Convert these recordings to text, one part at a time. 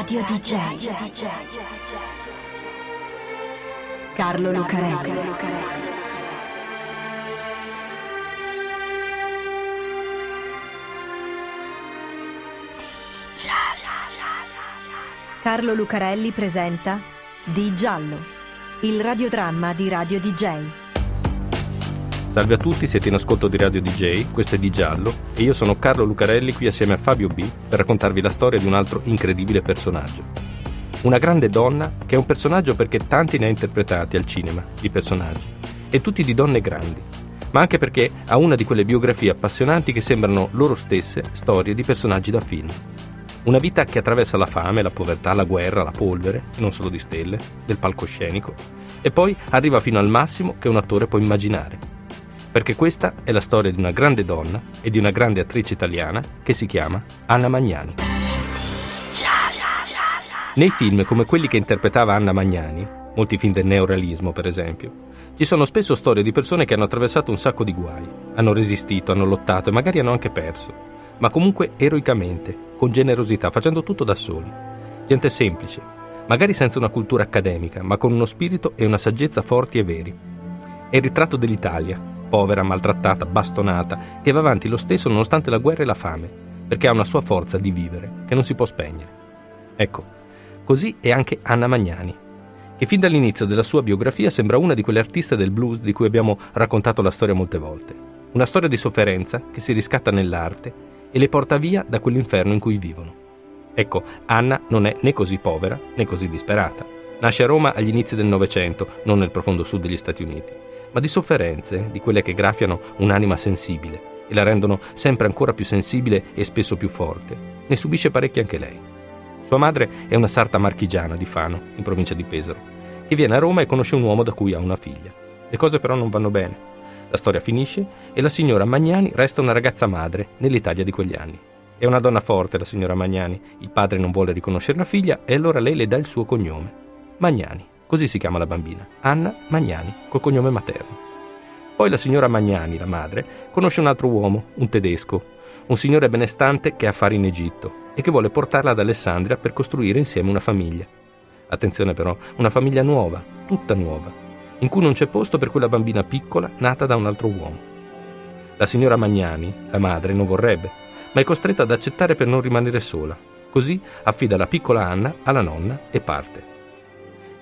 Radio DJ. Carlo Lucarelli. Carlo Lucarelli presenta Di Giallo, il radiodramma di Radio DJ. Salve a tutti, siete in ascolto di Radio DJ, questo è Di Giallo e io sono Carlo Lucarelli qui assieme a Fabio B per raccontarvi la storia di un altro incredibile personaggio. Una grande donna che è un personaggio perché tanti ne ha interpretati al cinema, di personaggi, e tutti di donne grandi, ma anche perché ha una di quelle biografie appassionanti che sembrano loro stesse storie di personaggi da film. Una vita che attraversa la fame, la povertà, la guerra, la polvere, e non solo di stelle, del palcoscenico, e poi arriva fino al massimo che un attore può immaginare. Perché questa è la storia di una grande donna e di una grande attrice italiana che si chiama Anna Magnani. Nei film come quelli che interpretava Anna Magnani, molti film del neorealismo per esempio, ci sono spesso storie di persone che hanno attraversato un sacco di guai, hanno resistito, hanno lottato e magari hanno anche perso, ma comunque eroicamente, con generosità, facendo tutto da soli. Gente semplice, magari senza una cultura accademica, ma con uno spirito e una saggezza forti e veri. È il ritratto dell'Italia, povera, maltrattata, bastonata, che va avanti lo stesso nonostante la guerra e la fame, perché ha una sua forza di vivere che non si può spegnere. Ecco, Così è anche Anna Magnani, che fin dall'inizio della sua biografia sembra una di quelle artiste del blues di cui abbiamo raccontato la storia molte volte. Una storia di sofferenza che si riscatta nell'arte e le porta via da quell'inferno in cui vivono. Ecco, Anna non è né così povera né così disperata. Nasce a Roma agli inizi del Novecento, non nel profondo sud degli Stati Uniti, ma di sofferenze, di quelle che graffiano un'anima sensibile e la rendono sempre ancora più sensibile e spesso più forte. Ne subisce parecchie anche lei. Sua madre è una sarta marchigiana di Fano, in provincia di Pesaro, che viene a Roma e conosce un uomo da cui ha una figlia. Le cose però non vanno bene. La storia finisce e la signora Magnani resta una ragazza madre nell'Italia di quegli anni. È una donna forte la signora Magnani, il padre non vuole riconoscere la figlia e allora lei le dà il suo cognome. Magnani, così si chiama la bambina, Anna Magnani, col cognome materno. Poi la signora Magnani, la madre, conosce un altro uomo, un tedesco, un signore benestante che ha affari in Egitto e che vuole portarla ad Alessandria per costruire insieme una famiglia. Attenzione però, una famiglia nuova, tutta nuova, in cui non c'è posto per quella bambina piccola nata da un altro uomo. La signora Magnani, la madre, non vorrebbe, ma è costretta ad accettare per non rimanere sola. Così affida la piccola Anna alla nonna e parte.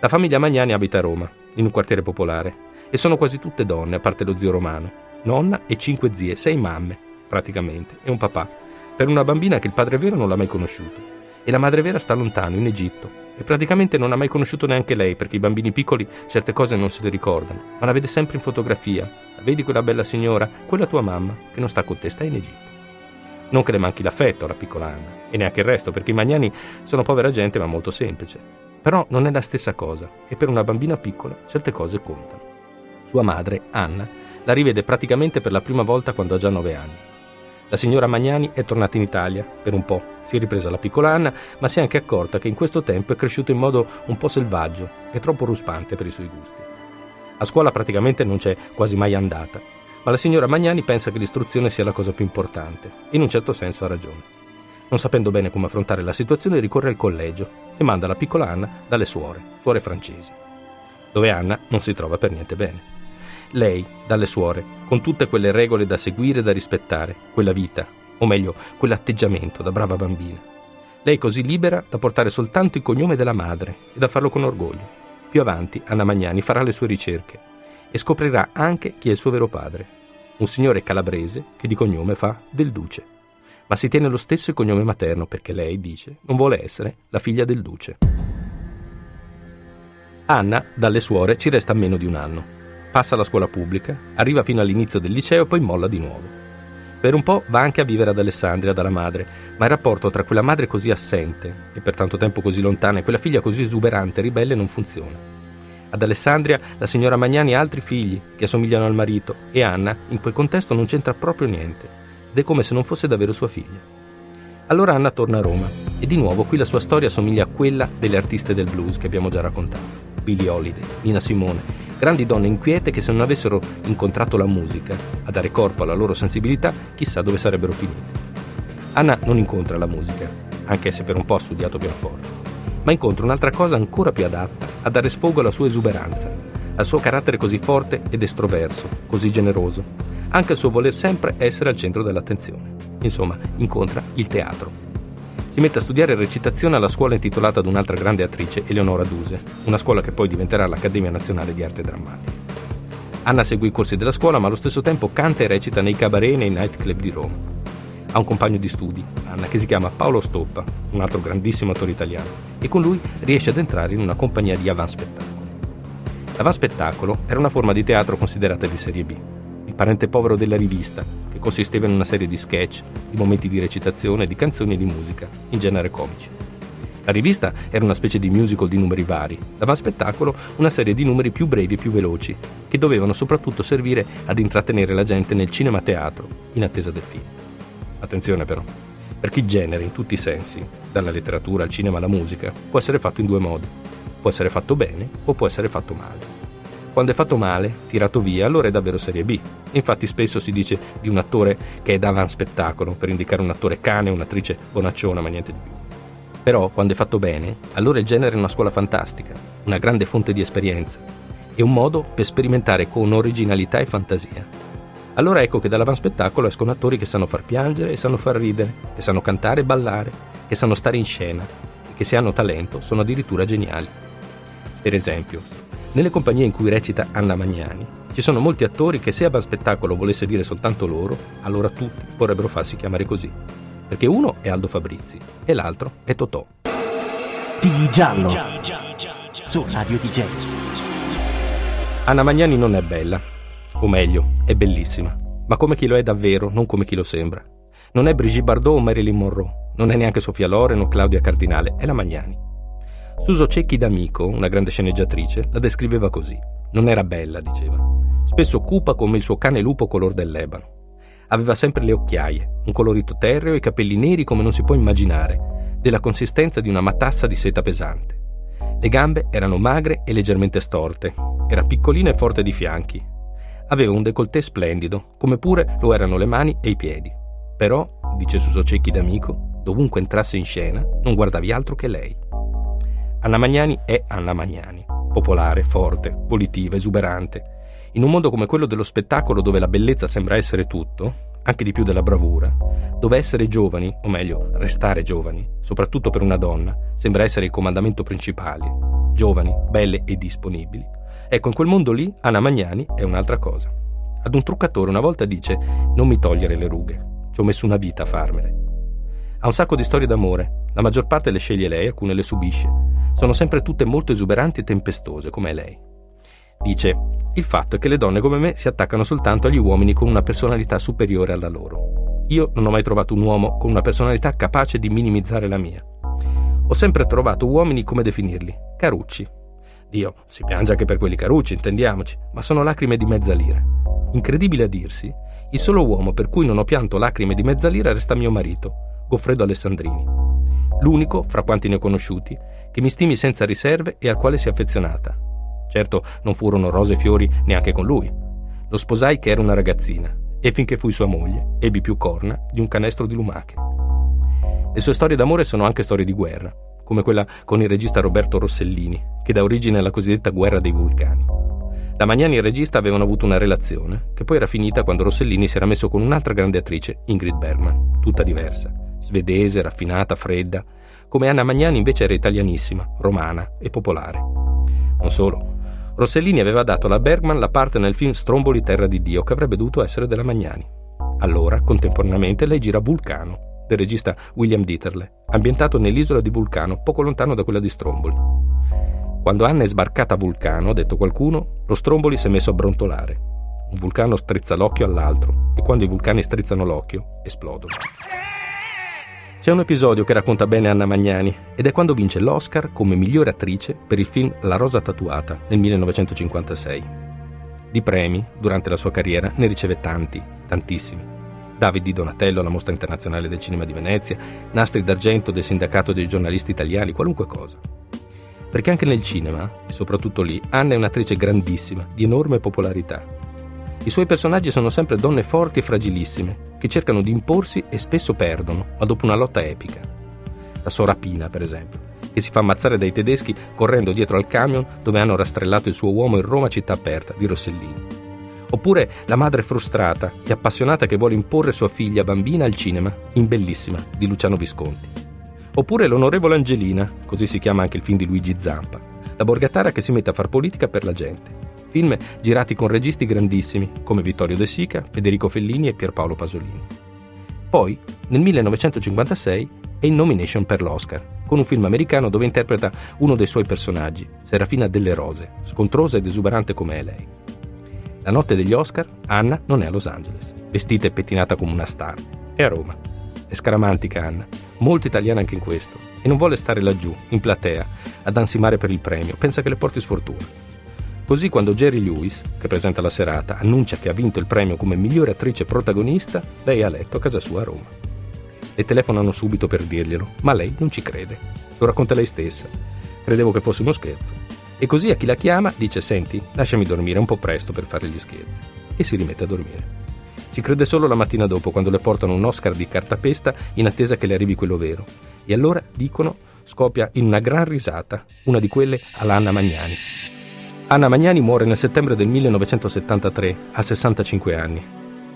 La famiglia Magnani abita a Roma, in un quartiere popolare, e sono quasi tutte donne, a parte lo zio Romano, nonna e cinque zie, sei mamme, praticamente, e un papà, per una bambina che il padre vero non l'ha mai conosciuto. E la madre vera sta lontano, in Egitto, e praticamente non ha mai conosciuto neanche lei, perché i bambini piccoli certe cose non se le ricordano, ma la vede sempre in fotografia. Vedi quella bella signora, quella tua mamma, che non sta con te, sta in Egitto. Non che le manchi l'affetto alla piccola Anna, e neanche il resto, perché i magnani sono povera gente ma molto semplice. Però non è la stessa cosa, e per una bambina piccola certe cose contano. Sua madre, Anna, la rivede praticamente per la prima volta quando ha già nove anni. La signora Magnani è tornata in Italia per un po', si è ripresa la piccola Anna, ma si è anche accorta che in questo tempo è cresciuto in modo un po' selvaggio e troppo ruspante per i suoi gusti. A scuola praticamente non c'è quasi mai andata, ma la signora Magnani pensa che l'istruzione sia la cosa più importante, in un certo senso ha ragione. Non sapendo bene come affrontare la situazione, ricorre al collegio e manda la piccola Anna dalle suore, suore francesi, dove Anna non si trova per niente bene. Lei, dalle suore, con tutte quelle regole da seguire e da rispettare, quella vita, o meglio, quell'atteggiamento da brava bambina. Lei così libera da portare soltanto il cognome della madre e da farlo con orgoglio. Più avanti Anna Magnani farà le sue ricerche e scoprirà anche chi è il suo vero padre, un signore calabrese che di cognome fa del Duce. Ma si tiene lo stesso il cognome materno perché lei, dice, non vuole essere la figlia del Duce. Anna, dalle suore, ci resta meno di un anno passa alla scuola pubblica, arriva fino all'inizio del liceo e poi molla di nuovo. Per un po' va anche a vivere ad Alessandria dalla madre, ma il rapporto tra quella madre così assente e per tanto tempo così lontana e quella figlia così esuberante e ribelle non funziona. Ad Alessandria la signora Magnani ha altri figli che assomigliano al marito e Anna in quel contesto non c'entra proprio niente ed è come se non fosse davvero sua figlia. Allora Anna torna a Roma e di nuovo qui la sua storia somiglia a quella delle artiste del blues che abbiamo già raccontato. Billie Holiday, Nina Simone, grandi donne inquiete che se non avessero incontrato la musica a dare corpo alla loro sensibilità, chissà dove sarebbero finite. Anna non incontra la musica, anche se per un po' ha studiato pianoforte. ma incontra un'altra cosa ancora più adatta a dare sfogo alla sua esuberanza, al suo carattere così forte ed estroverso, così generoso, anche al suo voler sempre essere al centro dell'attenzione. Insomma, incontra il teatro. Si mette a studiare recitazione alla scuola intitolata ad un'altra grande attrice, Eleonora Duse, una scuola che poi diventerà l'Accademia Nazionale di Arte Drammatica. Anna segue i corsi della scuola, ma allo stesso tempo canta e recita nei cabaret e nei nightclub di Roma. Ha un compagno di studi, Anna, che si chiama Paolo Stoppa, un altro grandissimo attore italiano, e con lui riesce ad entrare in una compagnia di avanspettacolo. L'avanspettacolo era una forma di teatro considerata di serie B, il parente povero della rivista, che consisteva in una serie di sketch, di momenti di recitazione, di canzoni e di musica, in genere comici. La rivista era una specie di musical di numeri vari, l'avanspettacolo una serie di numeri più brevi e più veloci, che dovevano soprattutto servire ad intrattenere la gente nel cinema-teatro, in attesa del film. Attenzione però, perché il genere in tutti i sensi, dalla letteratura al cinema alla musica, può essere fatto in due modi. Può essere fatto bene o può essere fatto male. Quando è fatto male, tirato via, allora è davvero serie B. Infatti spesso si dice di un attore che è d'avanspettacolo per indicare un attore cane, un'attrice bonacciona, ma niente di più. Però, quando è fatto bene, allora il genere è una scuola fantastica, una grande fonte di esperienza e un modo per sperimentare con originalità e fantasia. Allora ecco che dall'avanspettacolo escono attori che sanno far piangere e sanno far ridere, che sanno cantare e ballare, che sanno stare in scena e che se hanno talento sono addirittura geniali. Per esempio, nelle compagnie in cui recita Anna Magnani, ci sono molti attori che se avanspettacolo volesse dire soltanto loro, allora tutti vorrebbero farsi chiamare così perché uno è Aldo Fabrizi e l'altro è Totò. Di giallo su Radio DJ. Anna Magnani non è bella, o meglio, è bellissima, ma come chi lo è davvero, non come chi lo sembra. Non è Brigitte Bardot o Marilyn Monroe, non è neanche Sofia Loren o Claudia Cardinale, è la Magnani. Suso Cecchi d'Amico, una grande sceneggiatrice, la descriveva così. Non era bella, diceva. Spesso cupa come il suo cane lupo color del Lebano. Aveva sempre le occhiaie, un colorito terreo e capelli neri come non si può immaginare, della consistenza di una matassa di seta pesante. Le gambe erano magre e leggermente storte, era piccolina e forte di fianchi. Aveva un décolleté splendido, come pure lo erano le mani e i piedi. Però, dice Suso Cecchi d'amico, dovunque entrasse in scena non guardavi altro che lei. Anna Magnani è Anna Magnani, popolare, forte, volitiva, esuberante, in un mondo come quello dello spettacolo dove la bellezza sembra essere tutto, anche di più della bravura, dove essere giovani, o meglio, restare giovani, soprattutto per una donna, sembra essere il comandamento principale, giovani, belle e disponibili. Ecco, in quel mondo lì Anna Magnani è un'altra cosa. Ad un truccatore una volta dice: Non mi togliere le rughe, ci ho messo una vita a farmele. Ha un sacco di storie d'amore, la maggior parte le sceglie lei, alcune le subisce. Sono sempre tutte molto esuberanti e tempestose, come lei. Dice, il fatto è che le donne come me si attaccano soltanto agli uomini con una personalità superiore alla loro. Io non ho mai trovato un uomo con una personalità capace di minimizzare la mia. Ho sempre trovato uomini, come definirli? Carucci. Dio, si piange anche per quelli carucci, intendiamoci, ma sono lacrime di mezza lira. Incredibile a dirsi, il solo uomo per cui non ho pianto lacrime di mezza lira resta mio marito, Goffredo Alessandrini. L'unico, fra quanti ne ho conosciuti, che mi stimi senza riserve e al quale si è affezionata, Certo, non furono rose e fiori neanche con lui. Lo sposai che era una ragazzina e finché fui sua moglie ebbi più corna di un canestro di lumache. Le sue storie d'amore sono anche storie di guerra, come quella con il regista Roberto Rossellini, che dà origine alla cosiddetta guerra dei vulcani. La Magnani e il regista avevano avuto una relazione, che poi era finita quando Rossellini si era messo con un'altra grande attrice, Ingrid Bergman, tutta diversa, svedese, raffinata, fredda, come Anna Magnani invece era italianissima, romana e popolare. Non solo, Rossellini aveva dato alla Bergman la parte nel film Stromboli Terra di Dio che avrebbe dovuto essere della Magnani. Allora, contemporaneamente, lei gira Vulcano, del regista William Dieterle, ambientato nell'isola di Vulcano, poco lontano da quella di Stromboli. Quando Anna è sbarcata a Vulcano, ha detto qualcuno, lo Stromboli si è messo a brontolare. Un vulcano strizza l'occhio all'altro e quando i vulcani strizzano l'occhio, esplodono. C'è un episodio che racconta bene Anna Magnani ed è quando vince l'Oscar come migliore attrice per il film La rosa tatuata nel 1956. Di premi, durante la sua carriera, ne riceve tanti, tantissimi. David di Donatello alla Mostra Internazionale del Cinema di Venezia, nastri d'argento del Sindacato dei giornalisti italiani, qualunque cosa. Perché anche nel cinema, e soprattutto lì, Anna è un'attrice grandissima, di enorme popolarità i suoi personaggi sono sempre donne forti e fragilissime, che cercano di imporsi e spesso perdono, ma dopo una lotta epica. La Sorapina, per esempio, che si fa ammazzare dai tedeschi correndo dietro al camion dove hanno rastrellato il suo uomo in Roma città aperta di Rossellini. Oppure la madre frustrata e appassionata che vuole imporre sua figlia bambina al cinema, in Bellissima, di Luciano Visconti. Oppure l'onorevole Angelina, così si chiama anche il film di Luigi Zampa, la borgatara che si mette a far politica per la gente. Film girati con registi grandissimi come Vittorio De Sica, Federico Fellini e Pierpaolo Pasolini. Poi, nel 1956, è in nomination per l'Oscar, con un film americano dove interpreta uno dei suoi personaggi, Serafina delle Rose, scontrosa ed esuberante come è lei. La notte degli Oscar, Anna non è a Los Angeles, vestita e pettinata come una star. È a Roma. È scaramantica Anna, molto italiana anche in questo, e non vuole stare laggiù, in platea, ad ansimare per il premio, pensa che le porti sfortuna. Così quando Jerry Lewis, che presenta la serata, annuncia che ha vinto il premio come migliore attrice protagonista, lei è a letto a casa sua a Roma. Le telefonano subito per dirglielo, ma lei non ci crede. Lo racconta lei stessa. Credevo che fosse uno scherzo. E così a chi la chiama dice senti, lasciami dormire, un po' presto per fare gli scherzi. E si rimette a dormire. Ci crede solo la mattina dopo quando le portano un Oscar di cartapesta in attesa che le arrivi quello vero. E allora, dicono, scoppia in una gran risata, una di quelle alla Anna Magnani. Anna Magnani muore nel settembre del 1973, a 65 anni.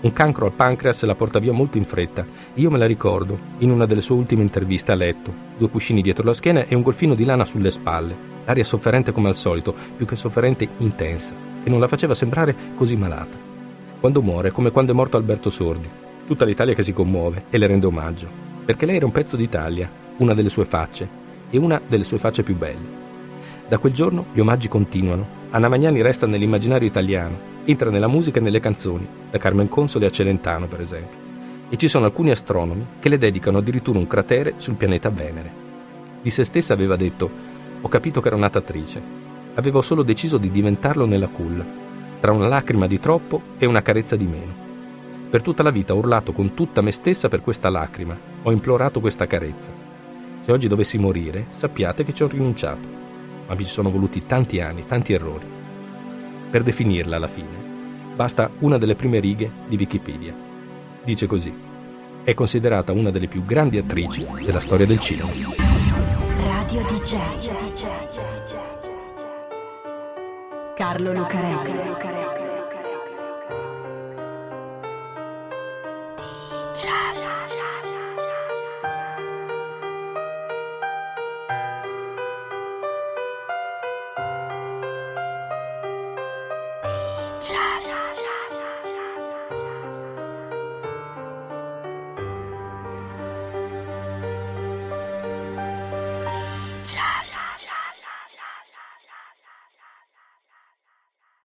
Un cancro al pancreas la porta via molto in fretta. Io me la ricordo, in una delle sue ultime interviste a letto. Due cuscini dietro la schiena e un golfino di lana sulle spalle. L'aria sofferente come al solito, più che sofferente intensa, che non la faceva sembrare così malata. Quando muore, come quando è morto Alberto Sordi. Tutta l'Italia che si commuove e le rende omaggio. Perché lei era un pezzo d'Italia, una delle sue facce, e una delle sue facce più belle. Da quel giorno gli omaggi continuano. Anna Magnani resta nell'immaginario italiano, entra nella musica e nelle canzoni, da Carmen Consoli a Celentano per esempio. E ci sono alcuni astronomi che le dedicano addirittura un cratere sul pianeta Venere. Di se stessa aveva detto: Ho capito che ero nata attrice. Avevo solo deciso di diventarlo nella culla, tra una lacrima di troppo e una carezza di meno. Per tutta la vita ho urlato con tutta me stessa per questa lacrima, ho implorato questa carezza. Se oggi dovessi morire, sappiate che ci ho rinunciato, ma ci sono voluti tanti anni, tanti errori. Per definirla alla fine, basta una delle prime righe di Wikipedia. Dice così: è considerata una delle più grandi attrici della storia del cinema. Radio DJ. Carlo Lucarelli. DJ.